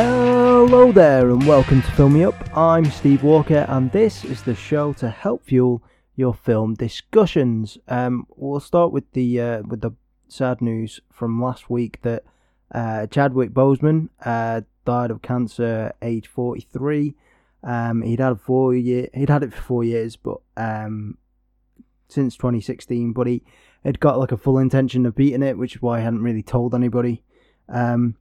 Hello there, and welcome to Film Me Up. I'm Steve Walker, and this is the show to help fuel your film discussions. Um, we'll start with the uh, with the sad news from last week that uh, Chadwick Boseman uh, died of cancer, age 43. Um, he'd had four year, he'd had it for four years, but um, since 2016, but he had got like a full intention of beating it, which is why I hadn't really told anybody. Um,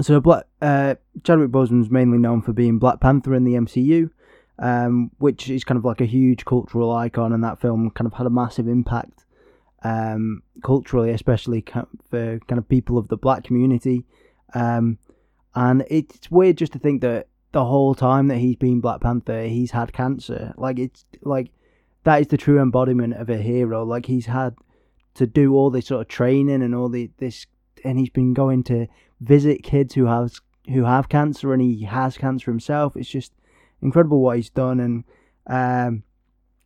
so Black, uh, Chadwick Boseman's mainly known for being Black Panther in the MCU, um, which is kind of like a huge cultural icon, and that film kind of had a massive impact um, culturally, especially for kind of people of the black community. Um, and it's weird just to think that the whole time that he's been Black Panther, he's had cancer. Like it's like that is the true embodiment of a hero. Like he's had to do all this sort of training and all the this, and he's been going to visit kids who have who have cancer, and he has cancer himself. It's just incredible what he's done, and um,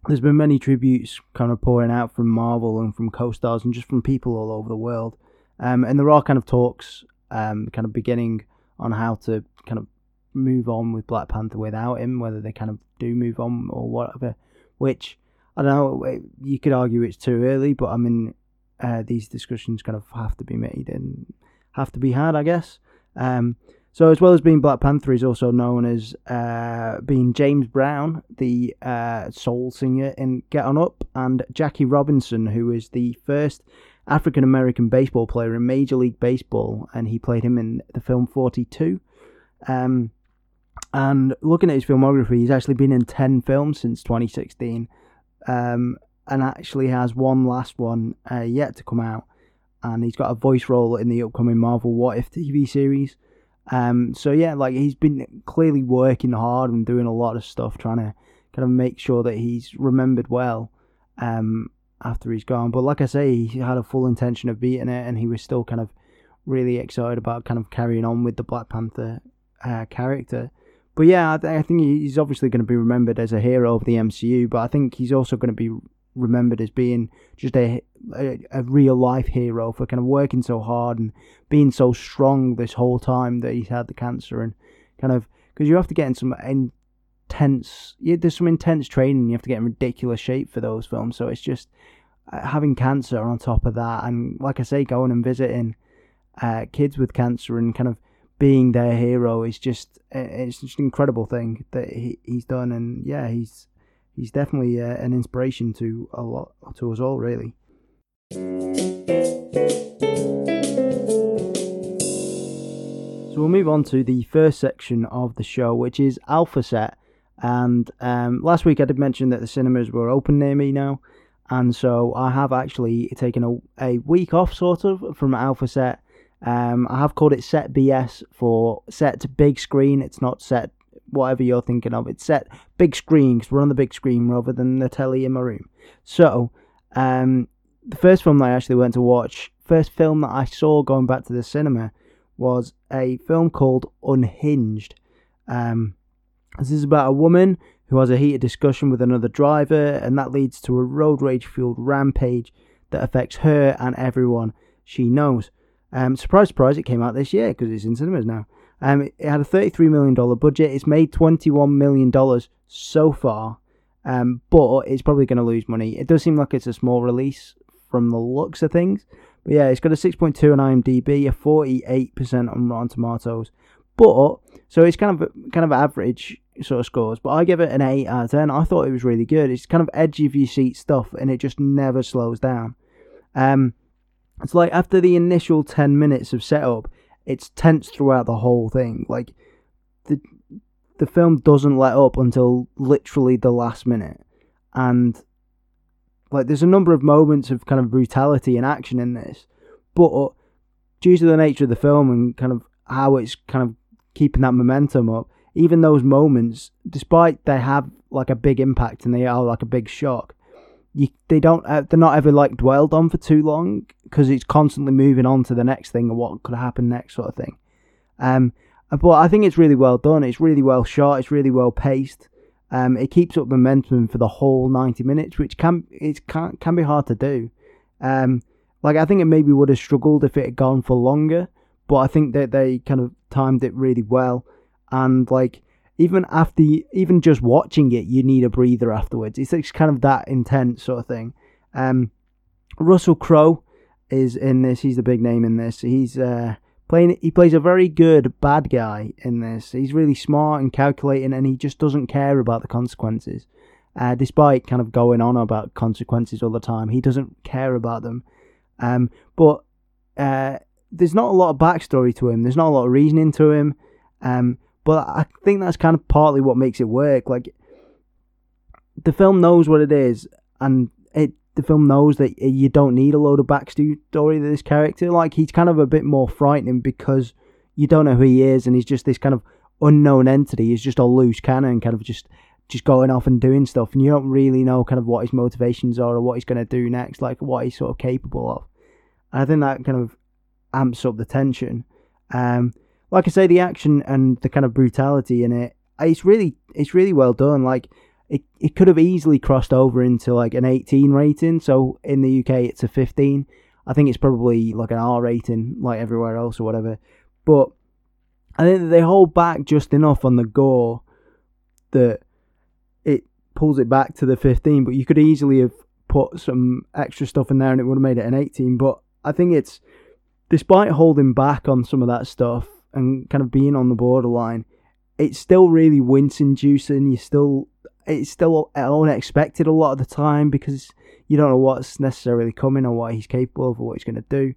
there's been many tributes kind of pouring out from Marvel and from co-stars and just from people all over the world. Um, and there are kind of talks, um, kind of beginning on how to kind of move on with Black Panther without him, whether they kind of do move on or whatever. Which I don't know. You could argue it's too early, but I mean, uh, these discussions kind of have to be made and have to be had, I guess. Um, so, as well as being Black Panther, he's also known as uh, being James Brown, the uh, soul singer in Get On Up, and Jackie Robinson, who is the first African American baseball player in Major League Baseball, and he played him in the film 42. Um, and looking at his filmography, he's actually been in 10 films since 2016, um, and actually has one last one uh, yet to come out. And he's got a voice role in the upcoming Marvel What If TV series. Um, so yeah, like he's been clearly working hard and doing a lot of stuff, trying to kind of make sure that he's remembered well um, after he's gone. But like I say, he had a full intention of beating it, and he was still kind of really excited about kind of carrying on with the Black Panther uh, character. But yeah, I, th- I think he's obviously going to be remembered as a hero of the MCU, but I think he's also going to be remembered as being just a, a, a real life hero for kind of working so hard and being so strong this whole time that he's had the cancer and kind of because you have to get in some intense yeah, there's some intense training. You have to get in ridiculous shape for those films. So it's just uh, having cancer on top of that and like I say going and visiting uh, kids with cancer and kind of being their hero is just it's just an incredible thing that he, he's done. And yeah he's he's definitely uh, an inspiration to a lot to us all, really. So we'll move on to the first section of the show, which is Alpha Set. And um, last week I did mention that the cinemas were open near me now, and so I have actually taken a, a week off, sort of, from Alpha Set. Um, I have called it Set BS for set big screen. It's not set whatever you're thinking of. It's set big screen because we're on the big screen rather than the telly in my room. So, um, the first film that I actually went to watch, first film that I saw going back to the cinema, was a film called Unhinged. Um, this is about a woman who has a heated discussion with another driver, and that leads to a road rage fueled rampage that affects her and everyone she knows. Um, surprise, surprise, it came out this year because it's in cinemas now. Um, it had a $33 million budget. It's made $21 million so far, um, but it's probably going to lose money. It does seem like it's a small release from the looks of things. But yeah, it's got a 6.2 on IMDb, a 48% on Rotten Tomatoes. But so it's kind of kind of average sort of scores, but I give it an 8 out of 10. I thought it was really good. It's kind of edge of your seat stuff and it just never slows down. Um it's like after the initial 10 minutes of setup, it's tense throughout the whole thing. Like the the film doesn't let up until literally the last minute, and like there's a number of moments of kind of brutality and action in this, but due to the nature of the film and kind of how it's kind of keeping that momentum up, even those moments, despite they have like a big impact and they are like a big shock, you they don't uh, they're not ever like dwelled on for too long because it's constantly moving on to the next thing and what could happen next sort of thing. Um, but I think it's really well done. It's really well shot. It's really well paced. Um, it keeps up momentum for the whole ninety minutes, which can it can can be hard to do. Um, like I think it maybe would have struggled if it had gone for longer, but I think that they kind of timed it really well. And like even after even just watching it, you need a breather afterwards. It's, kind of that intense sort of thing. Um, Russell Crowe is in this. He's the big name in this. He's uh, playing. He plays a very good bad guy in this. He's really smart and calculating, and he just doesn't care about the consequences. Uh, despite kind of going on about consequences all the time, he doesn't care about them. Um, but uh, there's not a lot of backstory to him. There's not a lot of reasoning to him. Um, but I think that's kind of partly what makes it work. Like the film knows what it is, and it the film knows that you don't need a load of backstory to this character. Like he's kind of a bit more frightening because you don't know who he is, and he's just this kind of unknown entity. He's just a loose cannon, kind of just just going off and doing stuff, and you don't really know kind of what his motivations are or what he's going to do next, like what he's sort of capable of. And I think that kind of amps up the tension. Um, like I say, the action and the kind of brutality in it, it's really it's really well done. Like it, it could have easily crossed over into like an 18 rating. So in the UK, it's a 15. I think it's probably like an R rating, like everywhere else or whatever. But I think they hold back just enough on the gore that it pulls it back to the 15. But you could easily have put some extra stuff in there and it would have made it an 18. But I think it's despite holding back on some of that stuff and kind of being on the borderline, it's still really wince inducing. You still it's still unexpected a lot of the time because you don't know what's necessarily coming or what he's capable of or what he's going to do.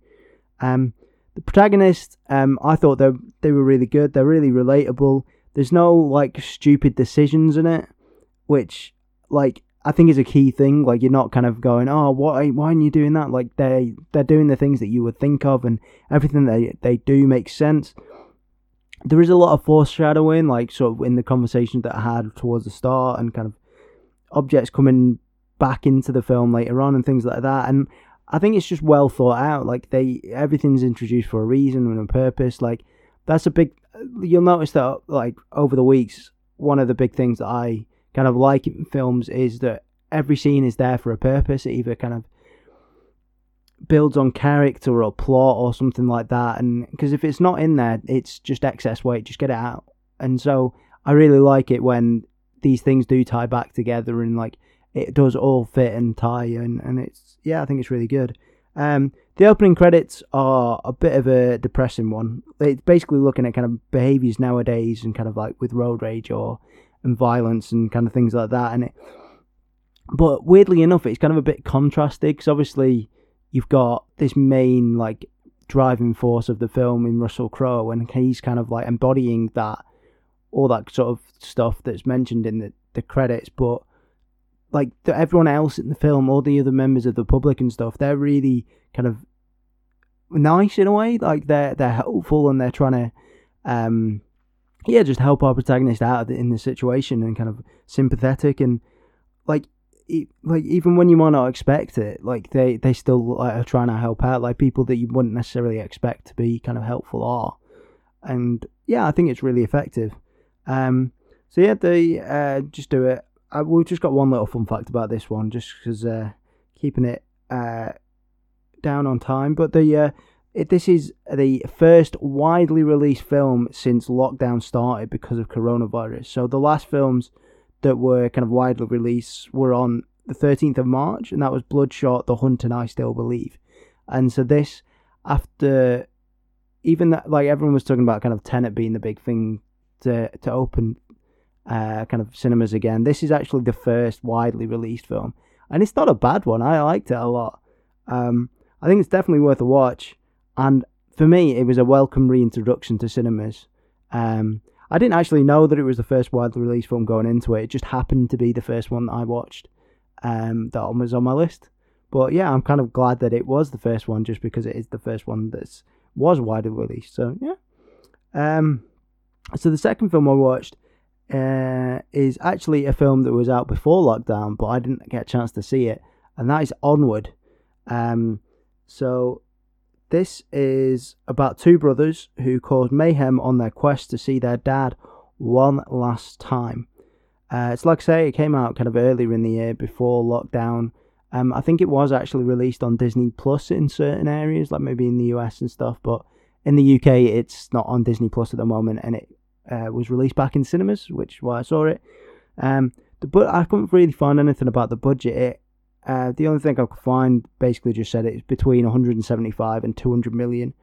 Um, the protagonists, um, I thought they they were really good. They're really relatable. There's no like stupid decisions in it, which like I think is a key thing. Like you're not kind of going, oh, why why aren't you doing that? Like they they're doing the things that you would think of, and everything they they do makes sense. There is a lot of foreshadowing, like sort of in the conversations that I had towards the start, and kind of objects coming back into the film later on, and things like that. And I think it's just well thought out. Like they everything's introduced for a reason and a purpose. Like that's a big. You'll notice that like over the weeks, one of the big things that I kind of like in films is that every scene is there for a purpose. It either kind of builds on character or plot or something like that. And because if it's not in there, it's just excess weight. Just get it out. And so I really like it when these things do tie back together and like it does all fit and tie. And and it's yeah, I think it's really good. Um, the opening credits are a bit of a depressing one. It's basically looking at kind of behaviors nowadays and kind of like with road rage or and violence and kind of things like that. And it, but weirdly enough, it's kind of a bit contrasted because obviously you've got this main like driving force of the film in Russell Crowe, and he's kind of like embodying that all that sort of stuff that's mentioned in the, the credits, but like the, everyone else in the film, all the other members of the public and stuff, they're really kind of nice in a way. Like they're they're helpful and they're trying to um yeah, just help our protagonist out in the situation and kind of sympathetic and like like even when you might not expect it, like they they still like, are trying to help out, like people that you wouldn't necessarily expect to be kind of helpful are, and yeah, I think it's really effective. Um, so yeah, they uh, just do it. I, we've just got one little fun fact about this one, just because uh, keeping it uh, down on time, but the uh, it, this is the first widely released film since lockdown started because of coronavirus. So the last films that were kind of widely released were on the 13th of March, and that was Bloodshot, The Hunt, and I Still Believe. And so this, after even that, like everyone was talking about kind of Tenet being the big thing to to open uh, kind of cinemas again. This is actually the first widely released film, and it's not a bad one. I liked it a lot. Um, I think it's definitely worth a watch. And for me, it was a welcome reintroduction to cinemas. Um, I didn't actually know that it was the first widely released film going into it. It just happened to be the first one that I watched um, that was on my list. But yeah, I'm kind of glad that it was the first one just because it is the first one that was widely released. So yeah. Um, so the second film I watched uh, is actually a film that was out before lockdown, but I didn't get a chance to see it, and that is Onward. Um, so this is about two brothers who cause mayhem on their quest to see their dad one last time. Uh, it's like I say, it came out kind of earlier in the year before lockdown. Um, I think it was actually released on Disney Plus in certain areas, like maybe in the US and stuff, but in the UK, it's not on Disney Plus at the moment, and it uh, was released back in cinemas, which is why I saw it. Um, but I couldn't really find anything about the budget. It, uh, the only thing I could find basically just said it's between 175 and 200 million,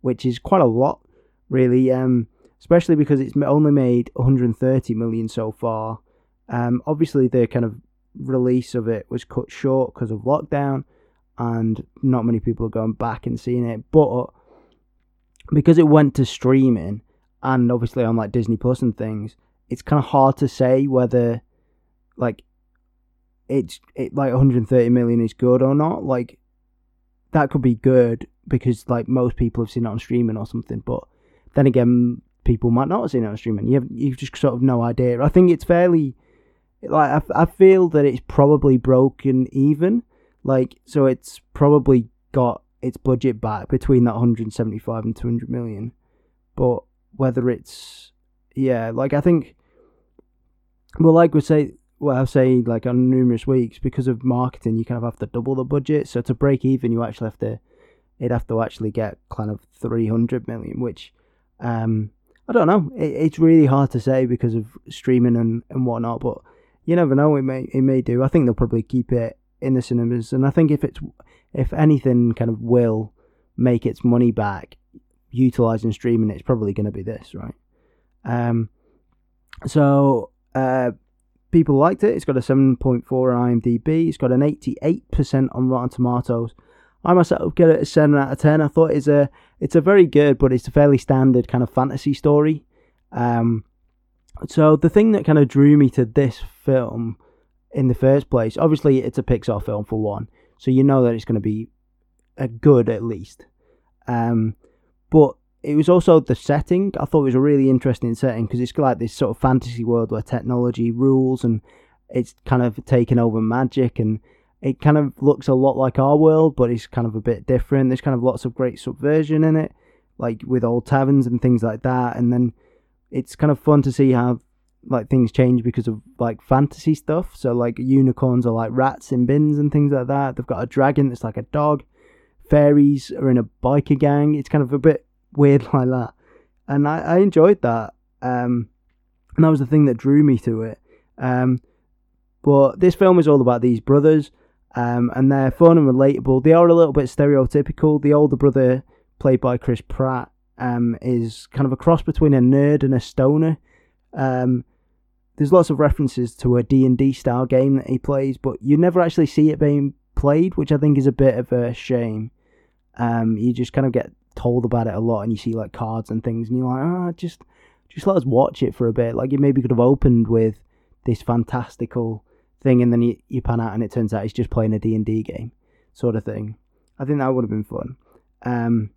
which is quite a lot, really. Um, especially because it's only made 130 million so far. Um, obviously, the kind of release of it was cut short because of lockdown, and not many people are going back and seeing it. But because it went to streaming, and obviously on like Disney Plus and things, it's kind of hard to say whether like it's it like 130 million is good or not. Like that could be good because like most people have seen it on streaming or something. But then again, people might not have seen it on streaming. You have you've just sort of no idea. I think it's fairly like I, I feel that it's probably broken even. Like so, it's probably got its budget back between that 175 and 200 million. But whether it's yeah, like I think well, like we say, well, I say like on numerous weeks because of marketing, you kind of have to double the budget. So to break even, you actually have to, it'd have to actually get kind of three hundred million, which, um, I don't know. It, it's really hard to say because of streaming and and whatnot. But you never know. It may it may do. I think they'll probably keep it in the cinemas, and I think if it's if anything kind of will make its money back utilizing streaming, it's probably going to be this, right? Um, so uh, people liked it. It's got a 7.4 on IMDb. It's got an 88% on Rotten Tomatoes. I myself get it a 7 out of 10. I thought it's a it's a very good, but it's a fairly standard kind of fantasy story. Um, so the thing that kind of drew me to this film in the first place, obviously it's a Pixar film for one, so you know that it's going to be a good at least. Um, but it was also the setting. I thought it was a really interesting setting because it's like this sort of fantasy world where technology rules and it's kind of taken over magic and it kind of looks a lot like our world, but it's kind of a bit different. There's kind of lots of great subversion in it, like with old taverns and things like that. And then it's kind of fun to see how like things change because of like fantasy stuff. So like unicorns are like rats in bins and things like that. They've got a dragon that's like a dog. Fairies are in a biker gang. It's kind of a bit weird like that, and I, I enjoyed that. Um, and that was the thing that drew me to it. Um, but this film is all about these brothers, um, and they're fun and relatable. They are a little bit stereotypical. The older brother, played by Chris Pratt, um, is kind of a cross between a nerd and a stoner. Um, there's lots of references to a D&D style game that he plays, but you never actually see it being played, which I think is a bit of a shame. Um, you just kind of get told about it a lot, and you see like cards and things, and you're like, ah, oh, just just let us watch it for a bit. Like you maybe could have opened with this fantastical thing, and then you, you pan out, and it turns out he's just playing a D and D game, sort of thing. I think that would have been fun. Um,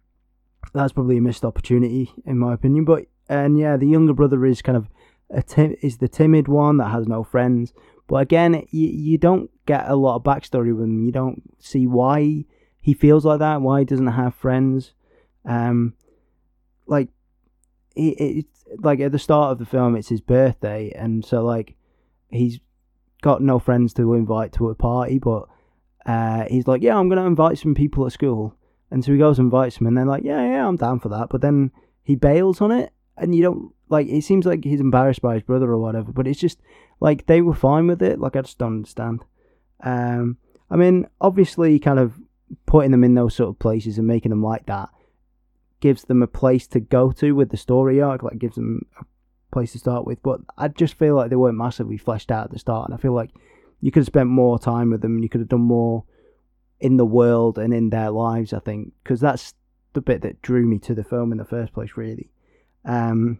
that's probably a missed opportunity in my opinion. But and yeah, the younger brother is kind of a tim- is the timid one that has no friends. But again, you you don't get a lot of backstory with him. You don't see why he feels like that, why he doesn't have friends. Um, like it, it's like at the start of the film, it's his birthday, and so like he's got no friends to invite to a party, but uh, he's like, yeah, I'm gonna invite some people at school, and so he goes and invites them, and they're like, yeah, yeah, I'm down for that, but then he bails on it, and you don't like. It seems like he's embarrassed by his brother or whatever, but it's just like they were fine with it. Like I just don't understand. Um, I mean, obviously, kind of putting them in those sort of places and making them like that gives them a place to go to with the story arc, like gives them a place to start with. But I just feel like they weren't massively fleshed out at the start, and I feel like you could have spent more time with them. You could have done more in the world and in their lives. I think because that's the bit that drew me to the film in the first place. Really, um,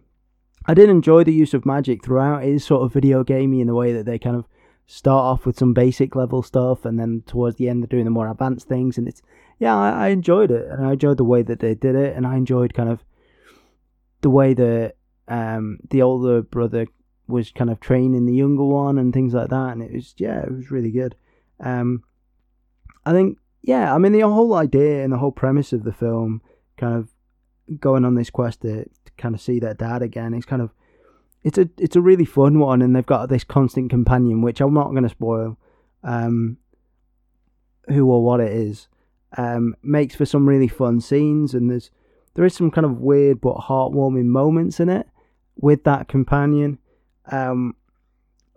I did enjoy the use of magic throughout. It is sort of video gamey in the way that they kind of start off with some basic level stuff, and then towards the end they're doing the more advanced things, and it's yeah, I, I enjoyed it, and I enjoyed the way that they did it, and I enjoyed kind of the way that um, the older brother was kind of training the younger one and things like that, and it was yeah, it was really good. Um, I think yeah, I mean the whole idea and the whole premise of the film, kind of going on this quest to, to kind of see their dad again, is kind of it's a it's a really fun one, and they've got this constant companion, which I'm not going to spoil, um, who or what it is, um, makes for some really fun scenes, and there's there is some kind of weird but heartwarming moments in it with that companion. Um,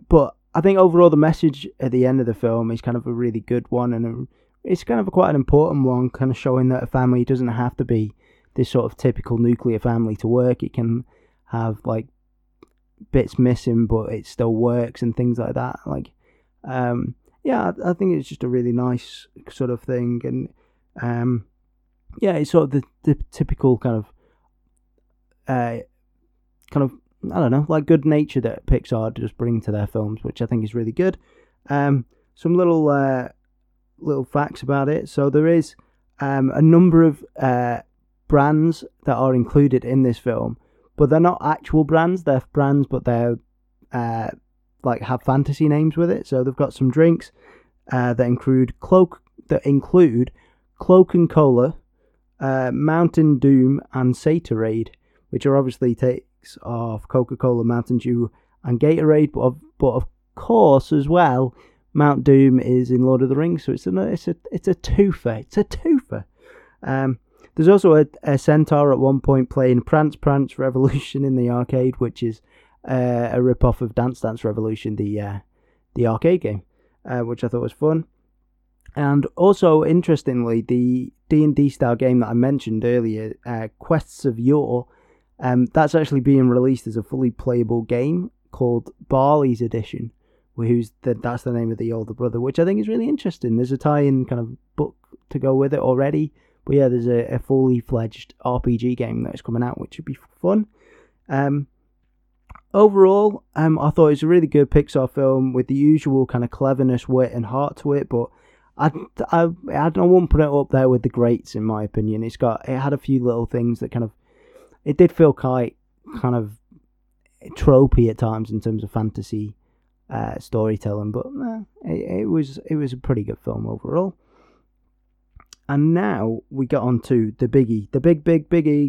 but I think overall the message at the end of the film is kind of a really good one, and a, it's kind of quite an important one, kind of showing that a family doesn't have to be this sort of typical nuclear family to work. It can have like bits missing, but it still works and things like that. Like, um, yeah, I, I think it's just a really nice sort of thing, and um, yeah, it's sort of the, the typical kind of, uh, kind of I don't know, like good nature that Pixar just bring to their films, which I think is really good. Um, some little uh, little facts about it. So there is um, a number of uh, brands that are included in this film, but they're not actual brands. They're brands, but they're uh, like have fantasy names with it. So they've got some drinks uh, that include cloak that include Cloak and Cola, uh, Mountain Doom, and Satorade, which are obviously takes of Coca Cola, Mountain Dew, and Gatorade, but of, but of course as well, Mount Doom is in Lord of the Rings, so it's a it's a it's a twofer. It's a twofer. Um, there's also a, a centaur at one point playing Prance Prance Revolution in the arcade, which is uh, a rip off of Dance Dance Revolution, the uh, the arcade game, uh, which I thought was fun. And also, interestingly, the D and D style game that I mentioned earlier, uh, Quests of Yore, um, that's actually being released as a fully playable game called Barley's Edition, who's the, that's the name of the older brother, which I think is really interesting. There's a tie-in kind of book to go with it already, but yeah, there's a, a fully fledged RPG game that's coming out, which would be fun. Um, overall, um, I thought it was a really good Pixar film with the usual kind of cleverness, wit, and heart to it, but I, I, I don't want to put it up there with the greats in my opinion. It's got it had a few little things that kind of it did feel quite kind of tropey at times in terms of fantasy uh, storytelling, but uh, it, it, was it was a pretty good film overall. And now we get on to the biggie, the big big biggie,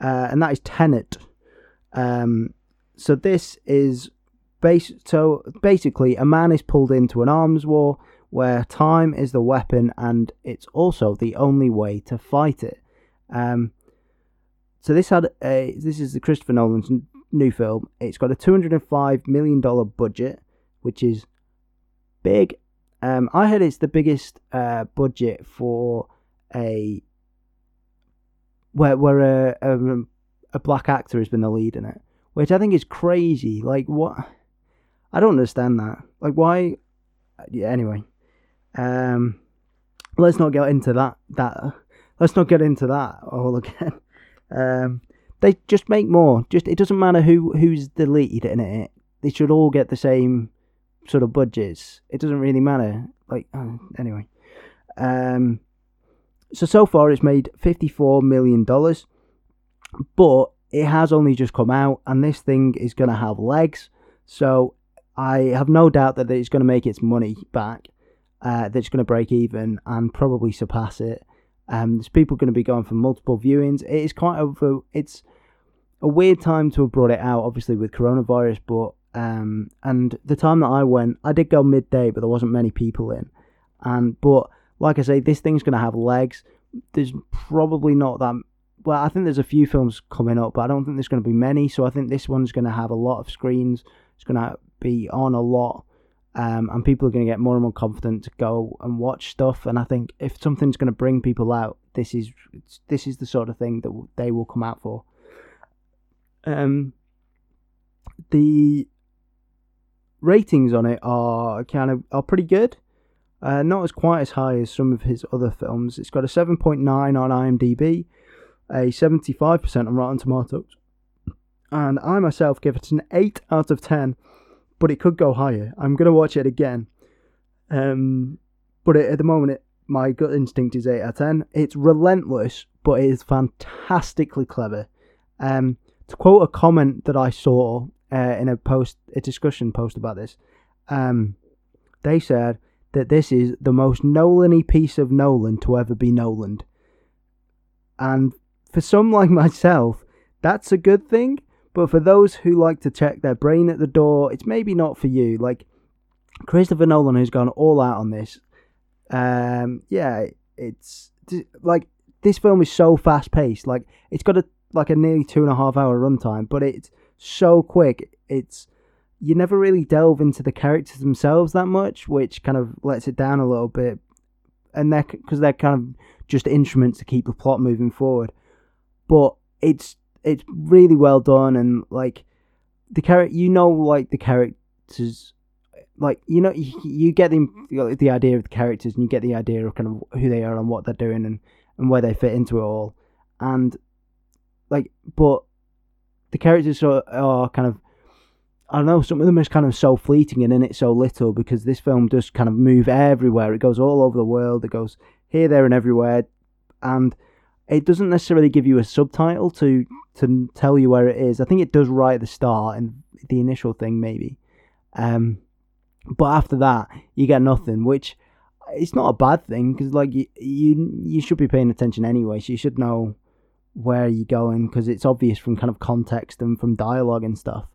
uh, and that is Tenet. Um, so this is base. So basically, a man is pulled into an arms war where time is the weapon and it's also the only way to fight it. Um, so this had a this is the Christopher Nolan's new film. It's got a two hundred and five million dollar budget, which is big. Um, I heard it's the biggest uh, budget for a where where a, a a black actor has been the lead in it, which I think is crazy. Like what? I don't understand that. Like why? Yeah. Anyway, um, let's not get into that. That let's not get into that all again. Um, they just make more. Just it doesn't matter who who's the lead in it. They should all get the same sort of budgets. It doesn't really matter. Like oh, anyway. Um, so so far it's made fifty four million dollars, but it has only just come out, and this thing is gonna have legs. So I have no doubt that it's gonna make its money back uh, that's going to break even and probably surpass it. Um, there's people going to be going for multiple viewings. It is quite a it's a weird time to have brought it out, obviously with coronavirus, but um, and the time that I went, I did go midday, but there wasn't many people in, and but like I say, this thing's going to have legs. There's probably not that. Well, I think there's a few films coming up, but I don't think there's going to be many. So I think this one's going to have a lot of screens. It's going to be on a lot um, and people are going to get more and more confident to go and watch stuff. And I think if something's going to bring people out, this is this is the sort of thing that they will come out for. Um, the ratings on it are kind of are pretty good. Uh, not as quite as high as some of his other films. It's got a 7.9 on IMDb, a 75% on Rotten Tomatoes, and I myself give it an 8 out of 10 but it could go higher. I'm gonna watch it again. Um, but it, at the moment, it, my gut instinct is eight out of ten. It's relentless, but it is fantastically clever. Um, to quote a comment that I saw uh, in a post, a discussion post about this, um, they said that this is the most Nolan-y piece of Nolan to ever be Nolan. And for some like myself, that's a good thing but for those who like to check their brain at the door, it's maybe not for you. Like Christopher Nolan, who's gone all out on this. Um, yeah, it's like this film is so fast paced. Like it's got a like a nearly two and a half hour runtime, but it's so quick. It's you never really delve into the characters themselves that much, which kind of lets it down a little bit. And they're because they're kind of just instruments to keep the plot moving forward. But it's it's really well done and like the character you know like the characters like you know you, you get the the idea of the characters and you get the idea of kind of who they are and what they're doing and and where they fit into it all and like but the characters are, are kind of I don't know, some of them is kind of so fleeting and in it so little because this film does kind of move everywhere. It goes all over the world. It goes here, there, and everywhere, and it doesn't necessarily give you a subtitle to to tell you where it is. I think it does right at the start and the initial thing maybe, um, but after that you get nothing, which it's not a bad thing because like you, you you should be paying attention anyway. So you should know where you're going because it's obvious from kind of context and from dialogue and stuff.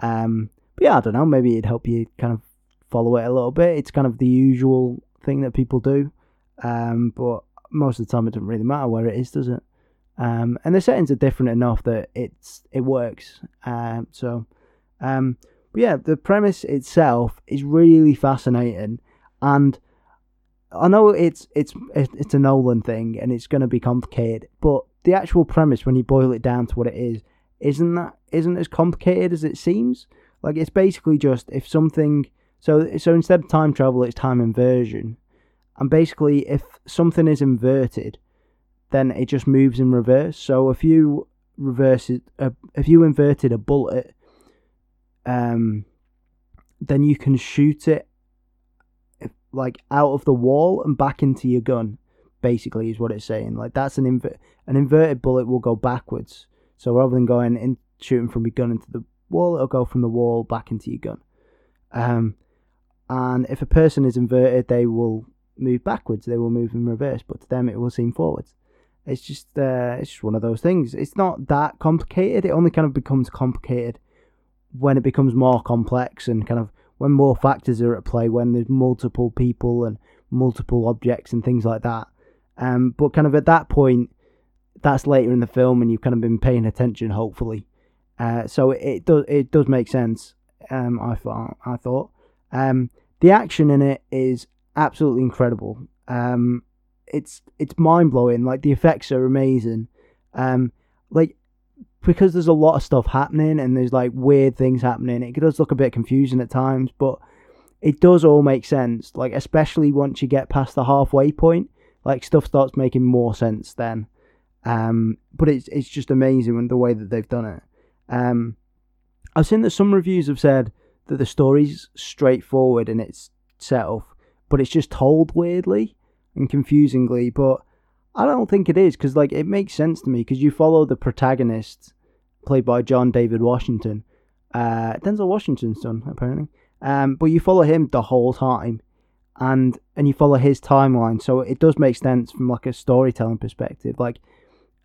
Um, but yeah, I don't know. Maybe it'd help you kind of follow it a little bit. It's kind of the usual thing that people do, um, but most of the time it doesn't really matter where it is, does it? Um, and the settings are different enough that it's it works. Um, so, um, but yeah, the premise itself is really fascinating, and I know it's it's it's a Nolan thing and it's going to be complicated, but the actual premise, when you boil it down to what it is, isn't that isn't as complicated as it seems. Like it's basically just if something so so instead of time travel, it's time inversion, and basically if something is inverted, then it just moves in reverse. So if you reverse it, uh, if you inverted a bullet, um, then you can shoot it like out of the wall and back into your gun. Basically, is what it's saying. Like that's an inver- an inverted bullet will go backwards. So rather than going in shooting from your gun into the wall, it'll go from the wall back into your gun. Um, and if a person is inverted, they will move backwards. They will move in reverse, but to them it will seem forwards. It's just uh, it's just one of those things. It's not that complicated. It only kind of becomes complicated when it becomes more complex and kind of when more factors are at play, when there's multiple people and multiple objects and things like that. Um, but kind of at that point, that's later in the film, and you've kind of been paying attention, hopefully. Uh, so it, it, does it does make sense. Um, I thought I thought um, the action in it is absolutely incredible. Um, it's it's mind blowing. Like the effects are amazing. Um, like because there's a lot of stuff happening and there's like weird things happening. It does look a bit confusing at times, but it does all make sense. Like especially once you get past the halfway point, like stuff starts making more sense then. Um, but it's it's just amazing the way that they've done it. Um, I've seen that some reviews have said that the story's straightforward in itself, but it's just told weirdly and confusingly. But I don't think it is because like it makes sense to me because you follow the protagonist, played by John David Washington, uh, Denzel Washington's son apparently. Um, but you follow him the whole time, and and you follow his timeline, so it does make sense from like a storytelling perspective. Like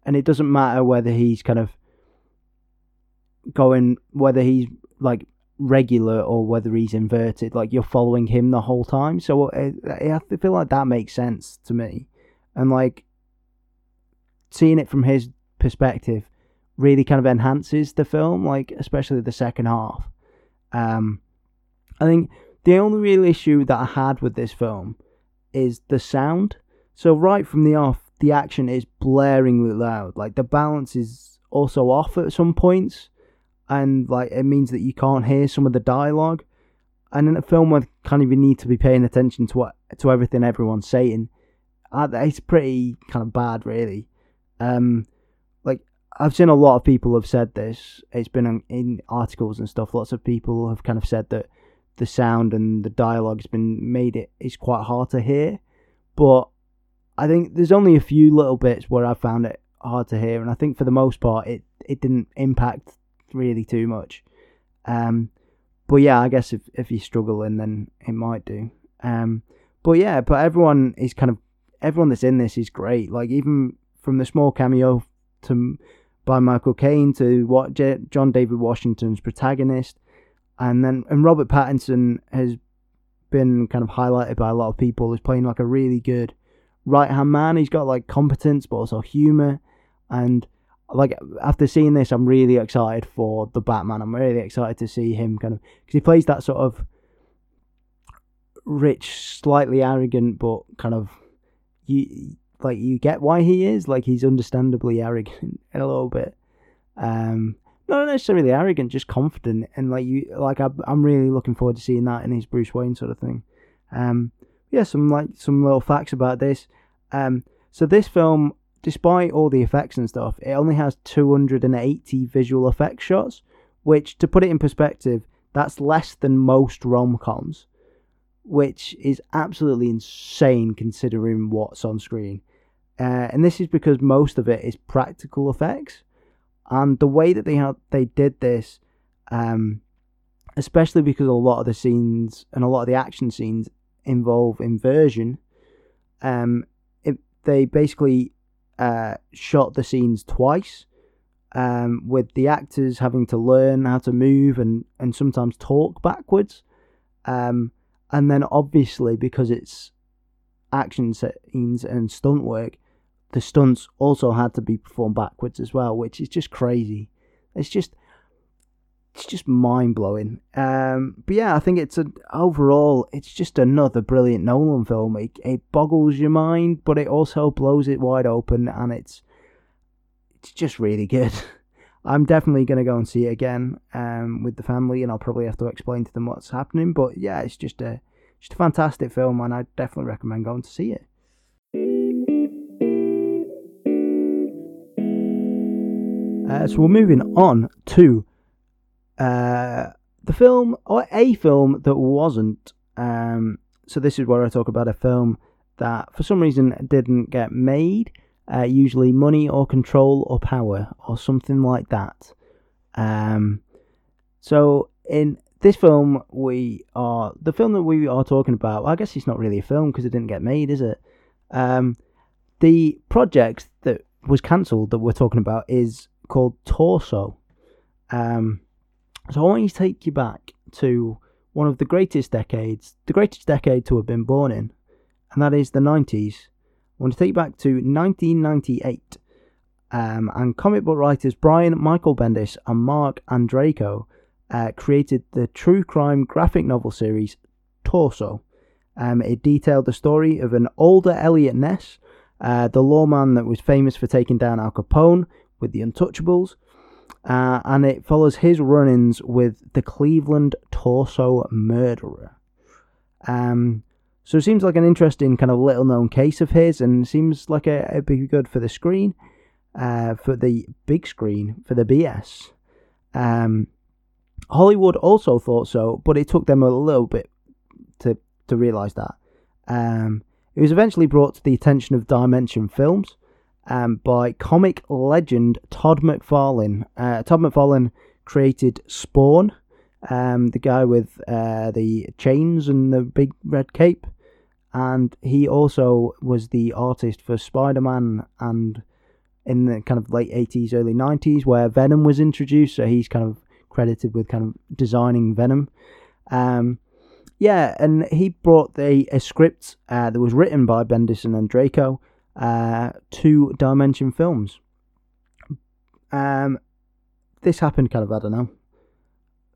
and it doesn't matter whether he's kind of going whether he's like regular or whether he's inverted like you're following him the whole time. So uh, I, I feel like that makes sense to me. And like seeing it from his perspective really kind of enhances the film like especially the second half. Um i think the only real issue that i had with this film is the sound. So right from the off the action is blaringly loud. Like the balance is also off at some points, and like it means that you can't hear some of the dialogue. And in a film where you kind of you need to be paying attention to what to everything everyone's saying, uh, it's pretty kind of bad, really. Um, like I've seen a lot of people have said this. It's been in articles and stuff. Lots of people have kind of said that the sound and the dialogue has been made it is quite hard to hear. But I think there's only a few little bits where I found it hard to hear, and I think for the most part it it didn't impact really too much. Um, but yeah, I guess if if you're struggling, then it might do. Um, but yeah, but everyone is kind of everyone that's in this is great. Like even from the small cameo to by Michael Caine to what J- John David Washington's protagonist, and then and Robert Pattinson has been kind of highlighted by a lot of people as playing like a really good right hand man. He's got like competence, but also humor. And like after seeing this, I'm really excited for the Batman. I'm really excited to see him kind of because he plays that sort of rich, slightly arrogant, but kind of you like you get why he is like he's understandably arrogant a little bit. Um, not necessarily arrogant, just confident, and like you, like I'm really looking forward to seeing that in his Bruce Wayne sort of thing. Um, yeah, some like some little facts about this. Um, so this film, despite all the effects and stuff, it only has 280 visual effects shots, which, to put it in perspective, that's less than most rom coms, which is absolutely insane considering what's on screen. Uh, and this is because most of it is practical effects and the way that they had they did this, um, especially because a lot of the scenes and a lot of the action scenes involve inversion. Um, it, they basically uh, shot the scenes twice, um, with the actors having to learn how to move and, and sometimes talk backwards. Um, and then obviously because it's action scenes and stunt work, the stunts also had to be performed backwards as well, which is just crazy. It's just it's just mind blowing. Um, but yeah, I think it's a overall it's just another brilliant Nolan film. It, it boggles your mind, but it also blows it wide open, and it's it's just really good. I'm definitely gonna go and see it again um, with the family, and I'll probably have to explain to them what's happening. But yeah, it's just a just a fantastic film, and I definitely recommend going to see it. Uh, so we're moving on to uh, the film, or a film that wasn't. Um, so this is where I talk about a film that, for some reason, didn't get made. Uh, usually, money or control or power or something like that. Um, so in this film, we are the film that we are talking about. Well, I guess it's not really a film because it didn't get made, is it? Um, the project that was cancelled that we're talking about is called Torso. Um, so I want you to take you back to one of the greatest decades, the greatest decade to have been born in, and that is the 90s. I want to take you back to 1998. Um, and comic book writers Brian Michael Bendis and Marc Andreyko uh, created the true crime graphic novel series Torso. Um, it detailed the story of an older Eliot Ness, uh, the lawman that was famous for taking down Al Capone, with the Untouchables, uh, and it follows his run ins with the Cleveland Torso Murderer. Um, so it seems like an interesting kind of little known case of his, and seems like a, it'd be good for the screen, uh, for the big screen, for the BS. Um, Hollywood also thought so, but it took them a little bit to to realize that. Um, it was eventually brought to the attention of Dimension Films, um, by comic legend Todd McFarlane. Uh, Todd McFarlane created Spawn, um, the guy with uh, the chains and the big red cape, and he also was the artist for Spider Man and in the kind of late 80s, early 90s, where Venom was introduced. So he's kind of credited with kind of designing Venom. Um, yeah, and he brought the, a script uh, that was written by Bendis and Andreyko uh, to Dimension films. Um, this happened kind of, I don't know,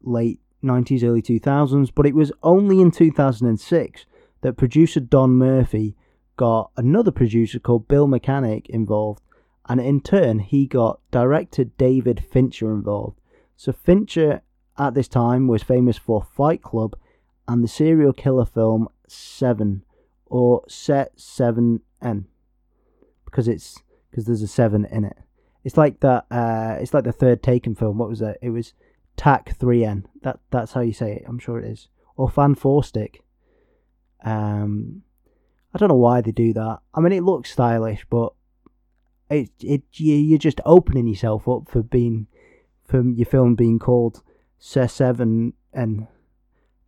late 90s, early 2000s, but it was only in 2006 that producer Don Murphy got another producer called Bill Mechanic involved, and in turn, he got director David Fincher involved. So, Fincher at this time was famous for Fight Club and the serial killer film Seven, or Set 7N because it's because there's a seven in it. It's like that. Uh, it's like the third Taken film. What was it? It was TAC three N. That that's how you say it. I'm sure it is. Or Fan Four Stick. Um, I don't know why they do that. I mean, it looks stylish, but it it you're just opening yourself up for being for your film being called Sir Seven N.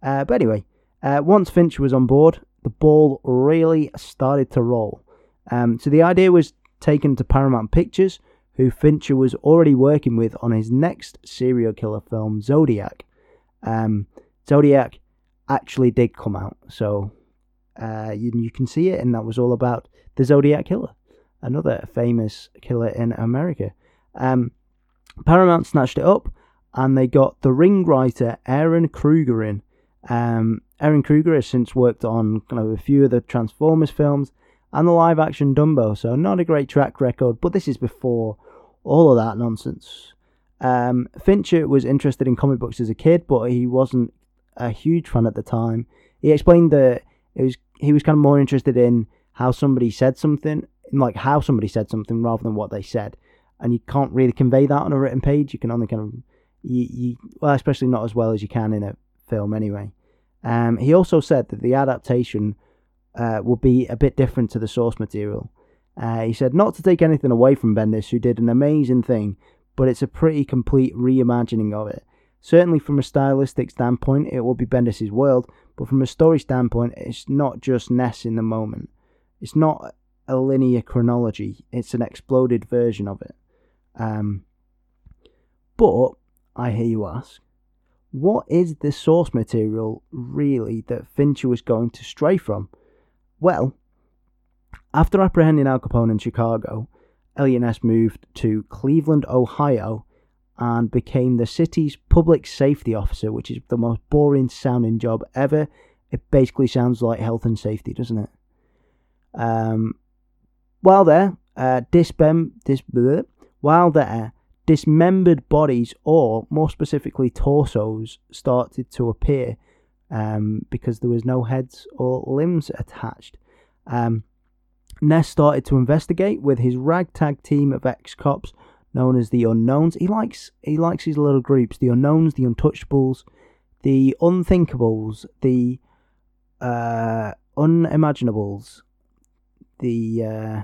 Uh, but anyway, uh, once Fincher was on board, the ball really started to roll. Um, so the idea was taken to Paramount Pictures, who Fincher was already working with on his next serial killer film, Zodiac. Um, Zodiac actually did come out, so uh, you, you can see it, and that was all about the Zodiac Killer, another famous killer in America. Um, Paramount snatched it up, and they got the ring writer Ehren Kruger in. Um, Ehren Kruger has since worked on kind of a few of the Transformers films and the live action Dumbo, so not a great track record, but this is before all of that nonsense. Um, Fincher was interested in comic books as a kid, but he wasn't a huge fan at the time. He explained that it was he was kind of more interested in how somebody said something, like how somebody said something rather than what they said. And you can't really convey that on a written page. You can only kind of you, you well, especially not as well as you can in a film anyway. Um, he also said that the adaptation uh, will be a bit different to the source material. Uh, he said not to take anything away from Bendis, who did an amazing thing, but it's a pretty complete reimagining of it. Certainly, from a stylistic standpoint, it will be Bendis' world, but from a story standpoint, it's not just Ness in the moment. It's not a linear chronology, it's an exploded version of it. Um, but, I hear you ask, what is the source material really that Fincher was going to stray from? Well, after apprehending Al Capone in Chicago, Ness moved to Cleveland, Ohio, and became the city's public safety officer, which is the most boring sounding job ever. It basically sounds like health and safety, doesn't it? Um, while there, uh, dismem- dis- bleh, while there, dismembered bodies, or more specifically torsos, started to appear um, because there was no heads or limbs attached. Um, Ness started to investigate with his ragtag team of ex-cops known as the Unknowns. He likes he likes his little groups: the Unknowns, the Untouchables, the Unthinkables, the uh, Unimaginables, the uh,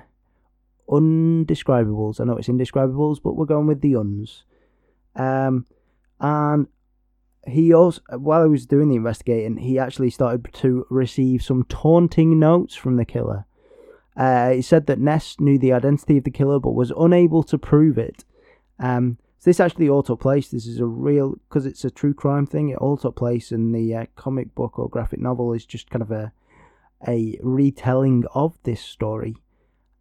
Undescribables. I know it's indescribables, but we're going with the Uns. Um, and he also, while he was doing the investigating, he actually started to receive some taunting notes from the killer. Uh, he said that Ness knew the identity of the killer but was unable to prove it. Um, so this actually all took place. This is a real because it's a true crime thing. It all took place, and the uh, comic book or graphic novel is just kind of a a retelling of this story.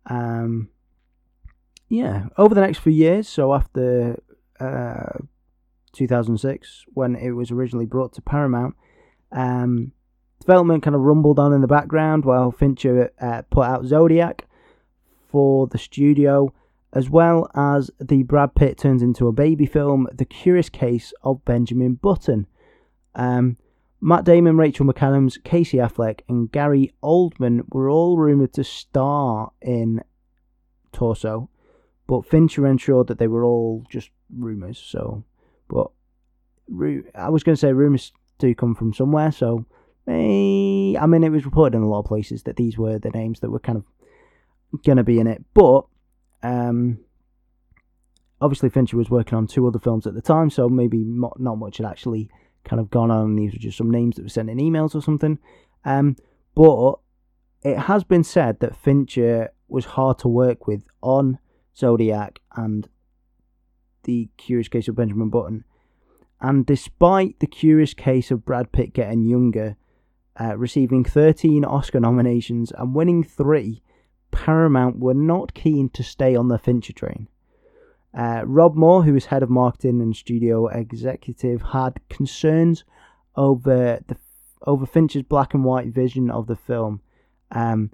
Um, yeah, over the next few years, so after uh, 2006, when it was originally brought to Paramount, um, development kind of rumbled on in the background while Fincher uh, put out Zodiac for the studio as well as the Brad Pitt turns into a baby film, The Curious Case of Benjamin Button. Um, Matt Damon, Rachel McAdams, Casey Affleck, and Gary Oldman were all rumoured to star in Torso, but Fincher ensured that they were all just rumours. So, but I was going to say rumours do come from somewhere, so eh, I mean, it was reported in a lot of places that these were the names that were kind of going to be in it, but um, obviously, Fincher was working on two other films at the time, so maybe not, not much had actually kind of gone on. These were just some names that were sent in emails or something. Um, but it has been said that Fincher was hard to work with on Zodiac and the Curious Case of Benjamin Button. And despite the Curious Case of Brad Pitt getting younger, uh, receiving 13 Oscar nominations and winning three, Paramount were not keen to stay on the Fincher train. Uh, Rob Moore, who was head of marketing and studio executive, had concerns over the over Fincher's black and white vision of the film. Um,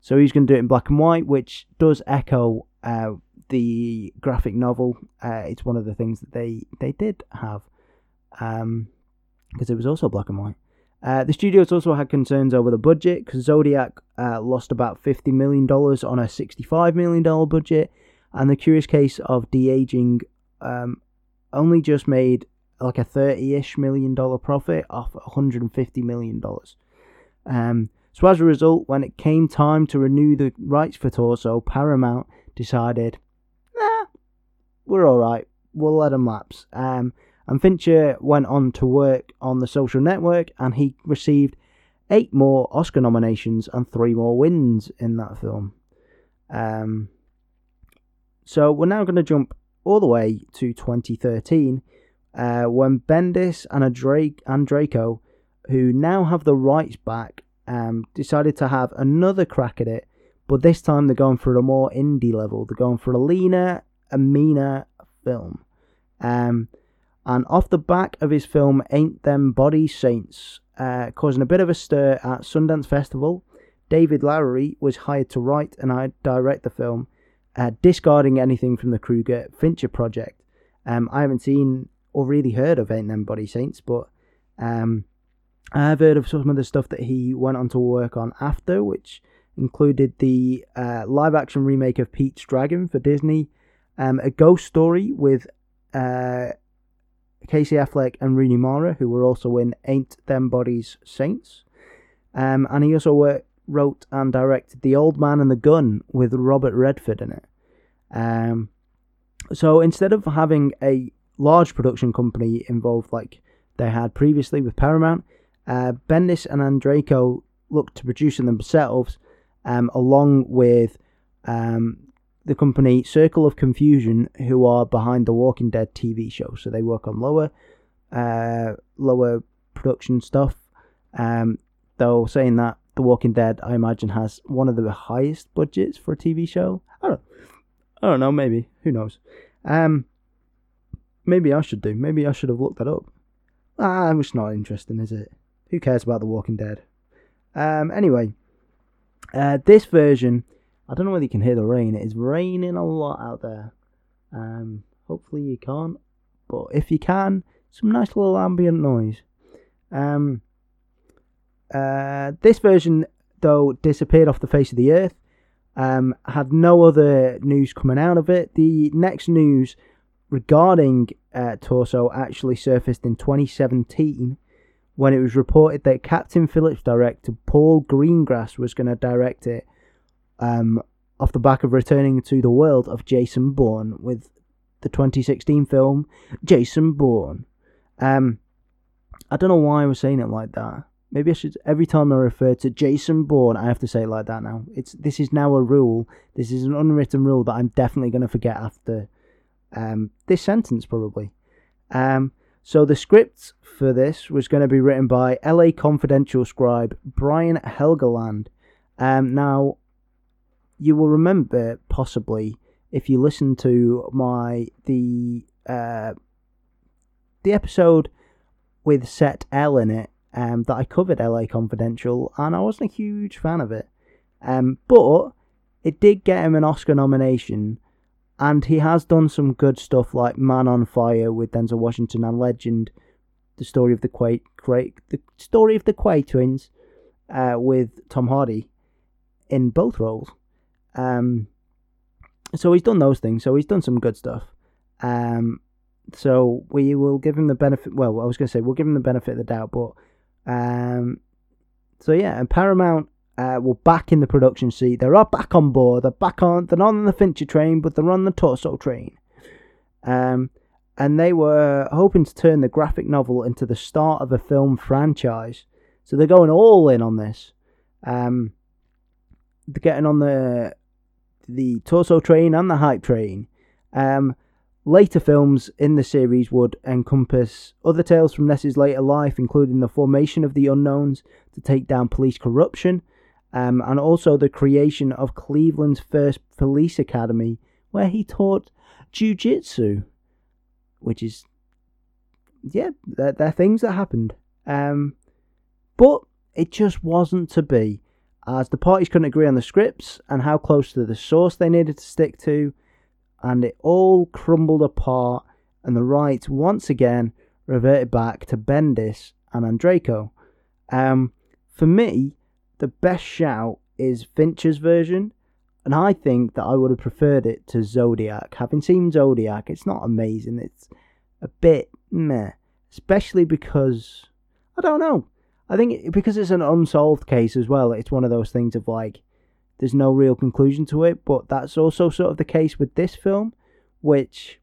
so he's going to do it in black and white, which does echo uh, the graphic novel. Uh, it's one of the things that they they did have because um, it was also black and white. Uh, the studios also had concerns over the budget because Zodiac uh, lost about $50 million on a $65 million budget, and The Curious Case of De Aging um, only just made like a 30 ish million dollar profit off $150 million. Um, so, as a result, when it came time to renew the rights for Torso, Paramount decided, we're alright, we'll let them lapse. Um, and Fincher went on to work on The Social Network and he received eight more Oscar nominations and three more wins in that film. Um, so we're now going to jump all the way to 2013 uh, when Bendis and, Drake, and Draco, who now have the rights back, um, decided to have another crack at it but this time they're going for a more indie level. They're going for a leaner, a meaner film. Um, and off the back of his film Ain't Them Body Saints, uh, causing a bit of a stir at Sundance Festival, David Lowery was hired to write and direct the film, uh, discarding anything from the Kruger Fincher project. Um, I haven't seen or really heard of Ain't Them Body Saints, but um, I have heard of some of the stuff that he went on to work on after, which included the uh, live action remake of Pete's Dragon for Disney, um, a ghost story with uh, Casey Affleck and Rooney Mara, who were also in Ain't Them Bodies Saints. Um, and he also wrote and directed The Old Man and the Gun with Robert Redford in it. Um, so instead of having a large production company involved like they had previously with Paramount, uh, Bendis and Andreyko looked to produce them themselves, um, along with um, the company Circle of Confusion, who are behind the Walking Dead TV show. So they work on lower, uh, lower production stuff. Um, though saying that, The Walking Dead, I imagine, has one of the highest budgets for a TV show. I don't, I don't know. Maybe who knows? Um, maybe I should do. Maybe I should have looked that up. Ah, it's not interesting, is it? Who cares about The Walking Dead? Um, anyway, uh, this version I don't know whether you can hear the rain. It is raining a lot out there. Um, hopefully you can't, but if you can, some nice little ambient noise. Um, uh, this version, though, disappeared off the face of the earth. Um, had no other news coming out of it. The next news regarding uh, Torso actually surfaced in 2017 when it was reported that Captain Phillips director Paul Greengrass was going to direct it um, off the back of returning to the world of Jason Bourne with the 2016 film Jason Bourne. Um, I don't know why I was saying it like that. Maybe I should. Every time I refer to Jason Bourne, I have to say it like that now. It's this is now a rule. This is an unwritten rule that I'm definitely going to forget after um, this sentence, probably. Um, so the script for this was going to be written by LA Confidential scribe Brian Helgeland. Um, now you will remember possibly if you listen to my the uh, the episode with Set L in it um, that I covered LA Confidential, and I wasn't a huge fan of it. Um, but it did get him an Oscar nomination, and he has done some good stuff like Man on Fire with Denzel Washington and Legend, the story of the Kray, Kray the story of the Kray twins, uh, with Tom Hardy in both roles. Um, so he's done those things. So he's done some good stuff. Um, so we will give him the benefit. Well, I was going to say we'll give him the benefit of the doubt, but um, so yeah, and Paramount uh, back in the production seat. They're all back on board. They're back on. They're not on the Fincher train, but they're on the Torso train. Um, and they were hoping to turn the graphic novel into the start of a film franchise. So they're going all in on this. Um, they're getting on the the Torso train and the Hype train. Um, later films in the series would encompass other tales from Ness's later life, including the formation of the Unknowns to take down police corruption, um, and also the creation of Cleveland's first police academy, where he taught jujitsu, which is, yeah, they're, they're things that happened. Um, but it just wasn't to be as the parties couldn't agree on the scripts and how close to the source they needed to stick to, and it all crumbled apart, and the rights once again reverted back to Bendis and Andreyko. Um, for me, the best shout is Fincher's version, and I think that I would have preferred it to Zodiac. Having seen Zodiac, it's not amazing. It's a bit meh, especially because I don't know. I think because it's an unsolved case as well, it's one of those things of like, there's no real conclusion to it. But that's also sort of the case with this film, which,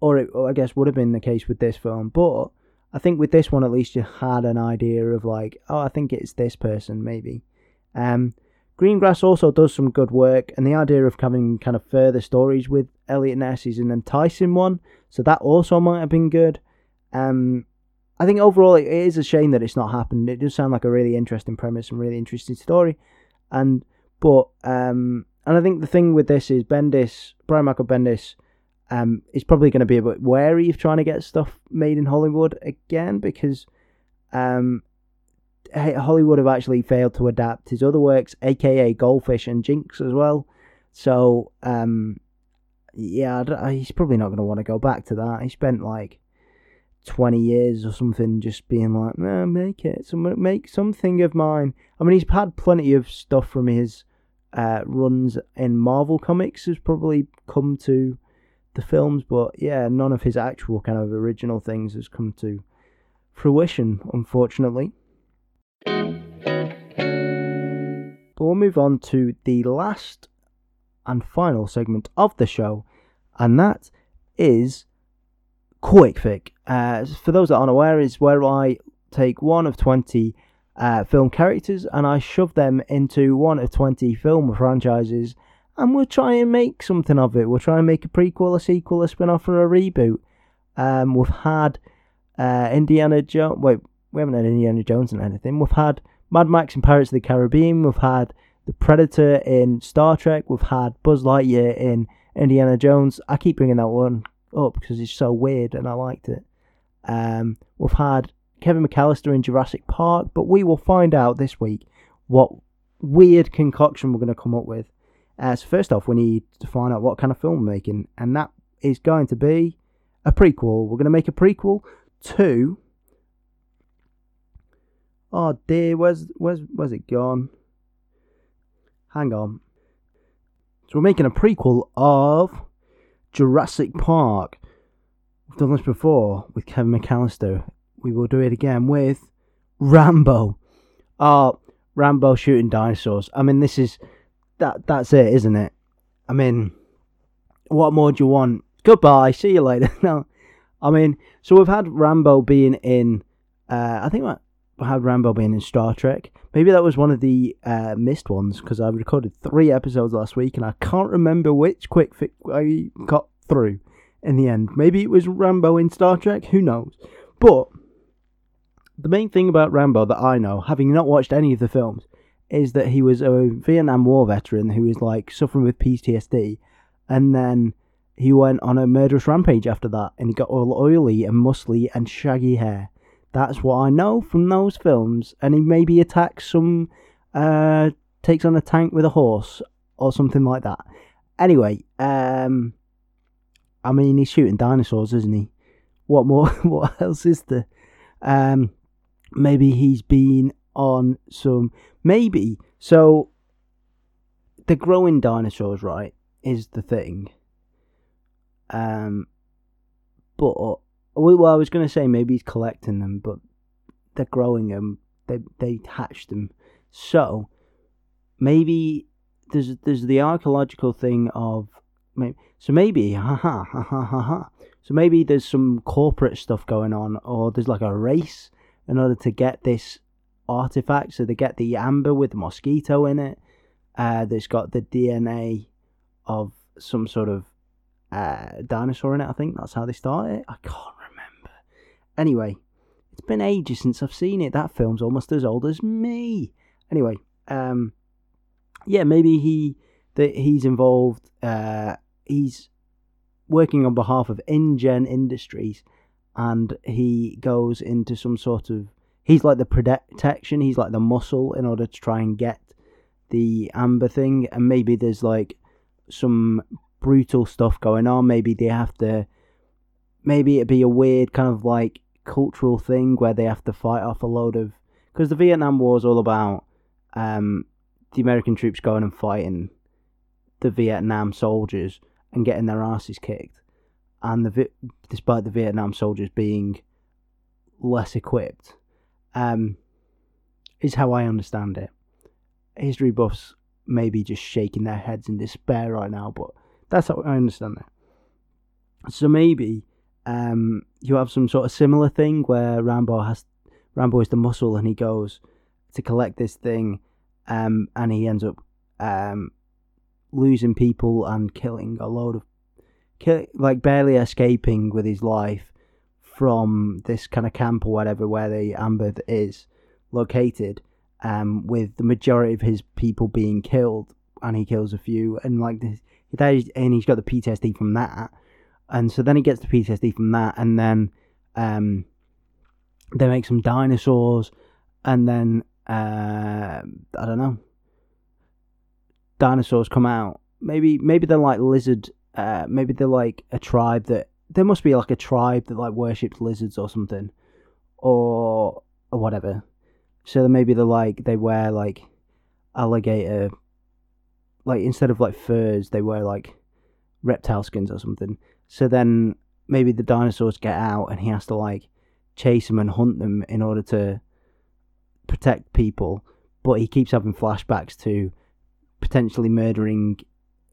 or, it, I guess would have been the case with this film. But I think with this one, at least you had an idea of like, oh, I think it's this person maybe. Um, Greengrass also does some good work, and the idea of having kind of further stories with Eliot Ness is an enticing one. So that also might have been good. Um, I think overall it is a shame that it's not happened. It does sound like a really interesting premise and really interesting story, and But um, and I think the thing with this is Bendis, Brian Michael Bendis, um, is probably going to be a bit wary of trying to get stuff made in Hollywood again because um, Hollywood have actually failed to adapt his other works, aka Goldfish and Jinx as well. So um, yeah, he's probably not going to want to go back to that. He spent like 20 years or something just being like, no, make it, make something of mine. I mean, he's had plenty of stuff from his uh, runs in Marvel Comics has probably come to the films, but yeah, none of his actual kind of original things has come to fruition, unfortunately. But we'll move on to the last and final segment of the show, and that is Quick Fic. Uh, for those that aren't aware, is where I take one of 20 uh, film characters and I shove them into one of 20 film franchises and we'll try and make something of it. We'll try and make a prequel, a sequel, a spin off, or a reboot. Um, we've had uh, Indiana Jones. Wait, we haven't had Indiana Jones in anything. We've had Mad Max and Pirates of the Caribbean. We've had the Predator in Star Trek. We've had Buzz Lightyear in Indiana Jones. I keep bringing that one up because it's so weird and I liked it. Um, we've had Kevin McAllister in Jurassic Park, but we will find out this week what weird concoction we're going to come up with. Uh, so first off, we need to find out what kind of film we're making, and that is going to be a prequel. We're going to make a prequel to. Oh dear, where's where's where's it gone? Hang on. So we're making a prequel of Jurassic Park. We've done this before with Kevin McAllister. We will do it again with Rambo. Oh, Rambo shooting dinosaurs. I mean, this is that. That's it, isn't it? I mean, what more do you want? Goodbye. See you later. no, I mean, so we've had Rambo being in. Uh, I think had Rambo being in Star Trek. Maybe that was one of the uh, missed ones because I recorded three episodes last week and I can't remember which quick fic I got through in the end. Maybe it was Rambo in Star Trek. Who knows? But the main thing about Rambo that I know, having not watched any of the films, is that he was a Vietnam War veteran who was like suffering with PTSD, and then he went on a murderous rampage after that, and he got all oily and muscly and shaggy hair. That's what I know from those films, and he maybe attacks some, uh, takes on a tank with a horse or something like that. Anyway, um, I mean he's shooting dinosaurs, isn't he? What more? What else is there? Um, maybe he's been on some maybe so the growing dinosaurs right is the thing um but well i was going to say maybe he's collecting them but they're growing them they they hatched them so maybe there's there's the archaeological thing of maybe so maybe ha ha ha ha ha ha so maybe there's some corporate stuff going on or there's like a race in order to get this artifact. So they get the amber with the mosquito in it. Uh, that's got the DNA of some sort of uh, dinosaur in it. I think that's how they start it. I can't. Anyway, it's been ages since I've seen it. That film's almost as old as me. Anyway, um, yeah, maybe he that he's involved. Uh, he's working on behalf of InGen Industries and he goes into some sort of he's like the protection he's like the muscle in order to try and get the amber thing and maybe there's like some brutal stuff going on maybe they have to maybe it'd be a weird kind of like cultural thing where they have to fight off a load of because the vietnam war is all about um, the american troops going and fighting the vietnam soldiers and getting their asses kicked and the despite the Vietnam soldiers being less equipped, um, is how I understand it. History buffs may be just shaking their heads in despair right now, but that's how I understand it. So maybe um, you have some sort of similar thing where Rambo has Rambo is the muscle and he goes to collect this thing, um, and he ends up um, losing people and killing a load of like barely escaping with his life from this kind of camp or whatever where the amber is located um, with the majority of his people being killed, and he kills a few, and like this, and he's got the PTSD from that, and so then he gets the PTSD from that, and then um, they make some dinosaurs, and then uh, I don't know, dinosaurs come out. Maybe maybe they're like lizard. Uh, maybe they're like a tribe that there must be like a tribe that like worships lizards or something, or or whatever. So maybe they're like they wear like alligator, like instead of like furs, they wear like reptile skins or something. So then maybe the dinosaurs get out and he has to like chase them and hunt them in order to protect people. But he keeps having flashbacks to potentially murdering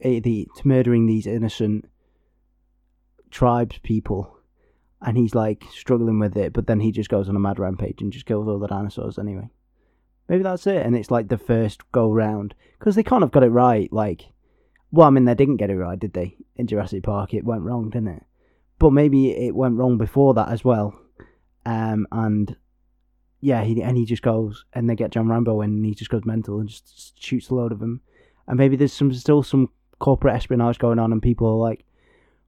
eh, the to murdering these innocent tribes people and he's like struggling with it but then he just goes on a mad rampage and just kills all the dinosaurs anyway maybe that's it and it's like the first go round because they kind of got it right like well i mean they didn't get it right did they? In jurassic park it went wrong didn't it? But maybe it went wrong before that as well. Um and yeah he and he just goes and they get john rambo and he just goes mental and just shoots a load of them and maybe there's some still some corporate espionage going on and people are like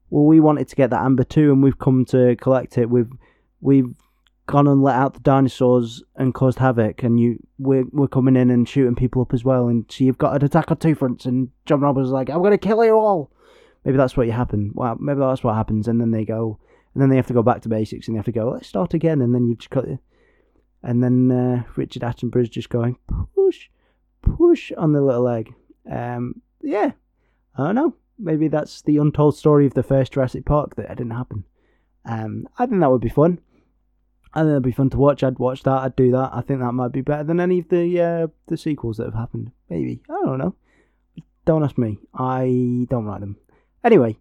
well, we wanted to get that amber too, and we've come to collect it. We've we've gone and let out the dinosaurs and caused havoc, and you we're we're coming in and shooting people up as well. And so you've got an attack on two fronts, and John Roberts is like, "I'm gonna kill you all." Maybe that's what you happen. Well, maybe that's what happens, and then they go, and then they have to go back to basics, and they have to go, let's start again, and then you've just got, and then uh, Richard Attenborough's just going push, push on the little leg. Um, yeah, I don't know maybe that's the untold story of the first Jurassic Park that didn't happen. Um, I think that would be fun. I think that'd be fun to watch. I'd watch that. I'd do that. I think that might be better than any of the uh, the sequels that have happened. Maybe I don't know. Don't ask me. I don't write them. Anyway,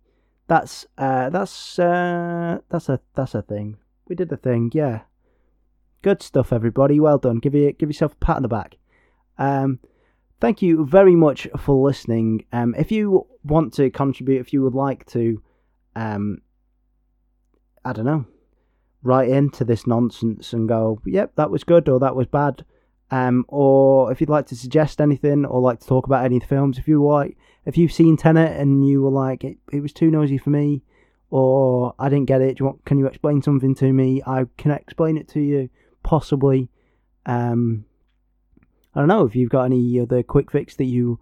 that's uh, that's uh, that's a that's a thing. We did the thing. Yeah, good stuff, everybody. Well done. Give you give yourself a pat on the back. Um, thank you very much for listening. Um, if you want to contribute, if you would like to, um, I don't know, write into this nonsense and go, yep, that was good or that was bad. Um, or if you'd like to suggest anything or like to talk about any of the films, if you like, if you've seen Tenet and you were like, it, it was too noisy for me, or I didn't get it, you want, can you explain something to me? I can explain it to you, possibly. Um, I don't know if you've got any other quick fix that you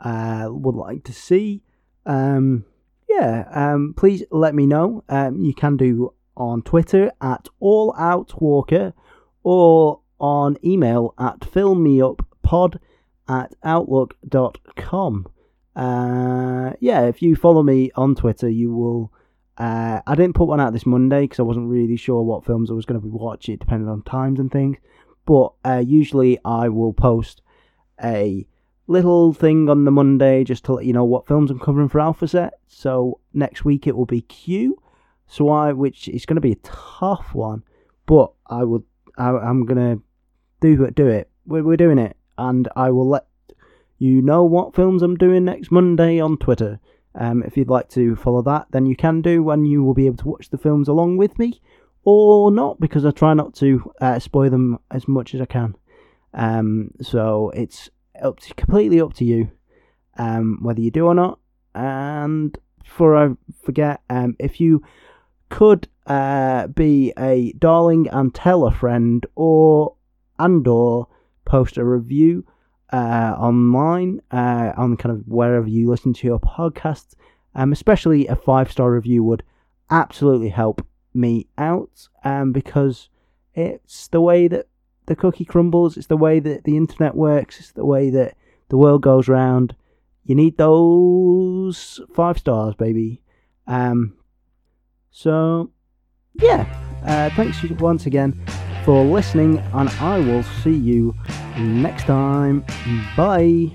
uh, would like to see. Um, yeah, um, please let me know. Um, you can do on Twitter at AllOutWalker or on email at filmmeuppod at outlook.com. Uh, yeah, if you follow me on Twitter, you will. Uh, I didn't put one out this Monday because I wasn't really sure what films I was going to be watching, depending on times and things. But uh, usually I will post a little thing on the Monday just to let you know what films I'm covering for Alpha Set. So next week it will be Q. So I, which is going to be a tough one, but I will. I, am gonna do it. Do it. We're, we're doing it, and I will let you know what films I'm doing next Monday on Twitter. Um, if you'd like to follow that, then you can do, and you will be able to watch the films along with me or not because I try not to uh, spoil them as much as I can. Um, so it's up to, completely up to you um, whether you do or not. And before I forget, um, if you could uh, be a darling and tell a friend, or and or post a review uh, online uh, on kind of wherever you listen to your podcasts, um, especially a five star review would absolutely help me out um, because it's the way that the cookie crumbles, it's the way that the internet works, it's the way that the world goes round. You need those five stars, baby. Um, so, yeah, uh, thanks once again for listening, and I will see you next time. Bye.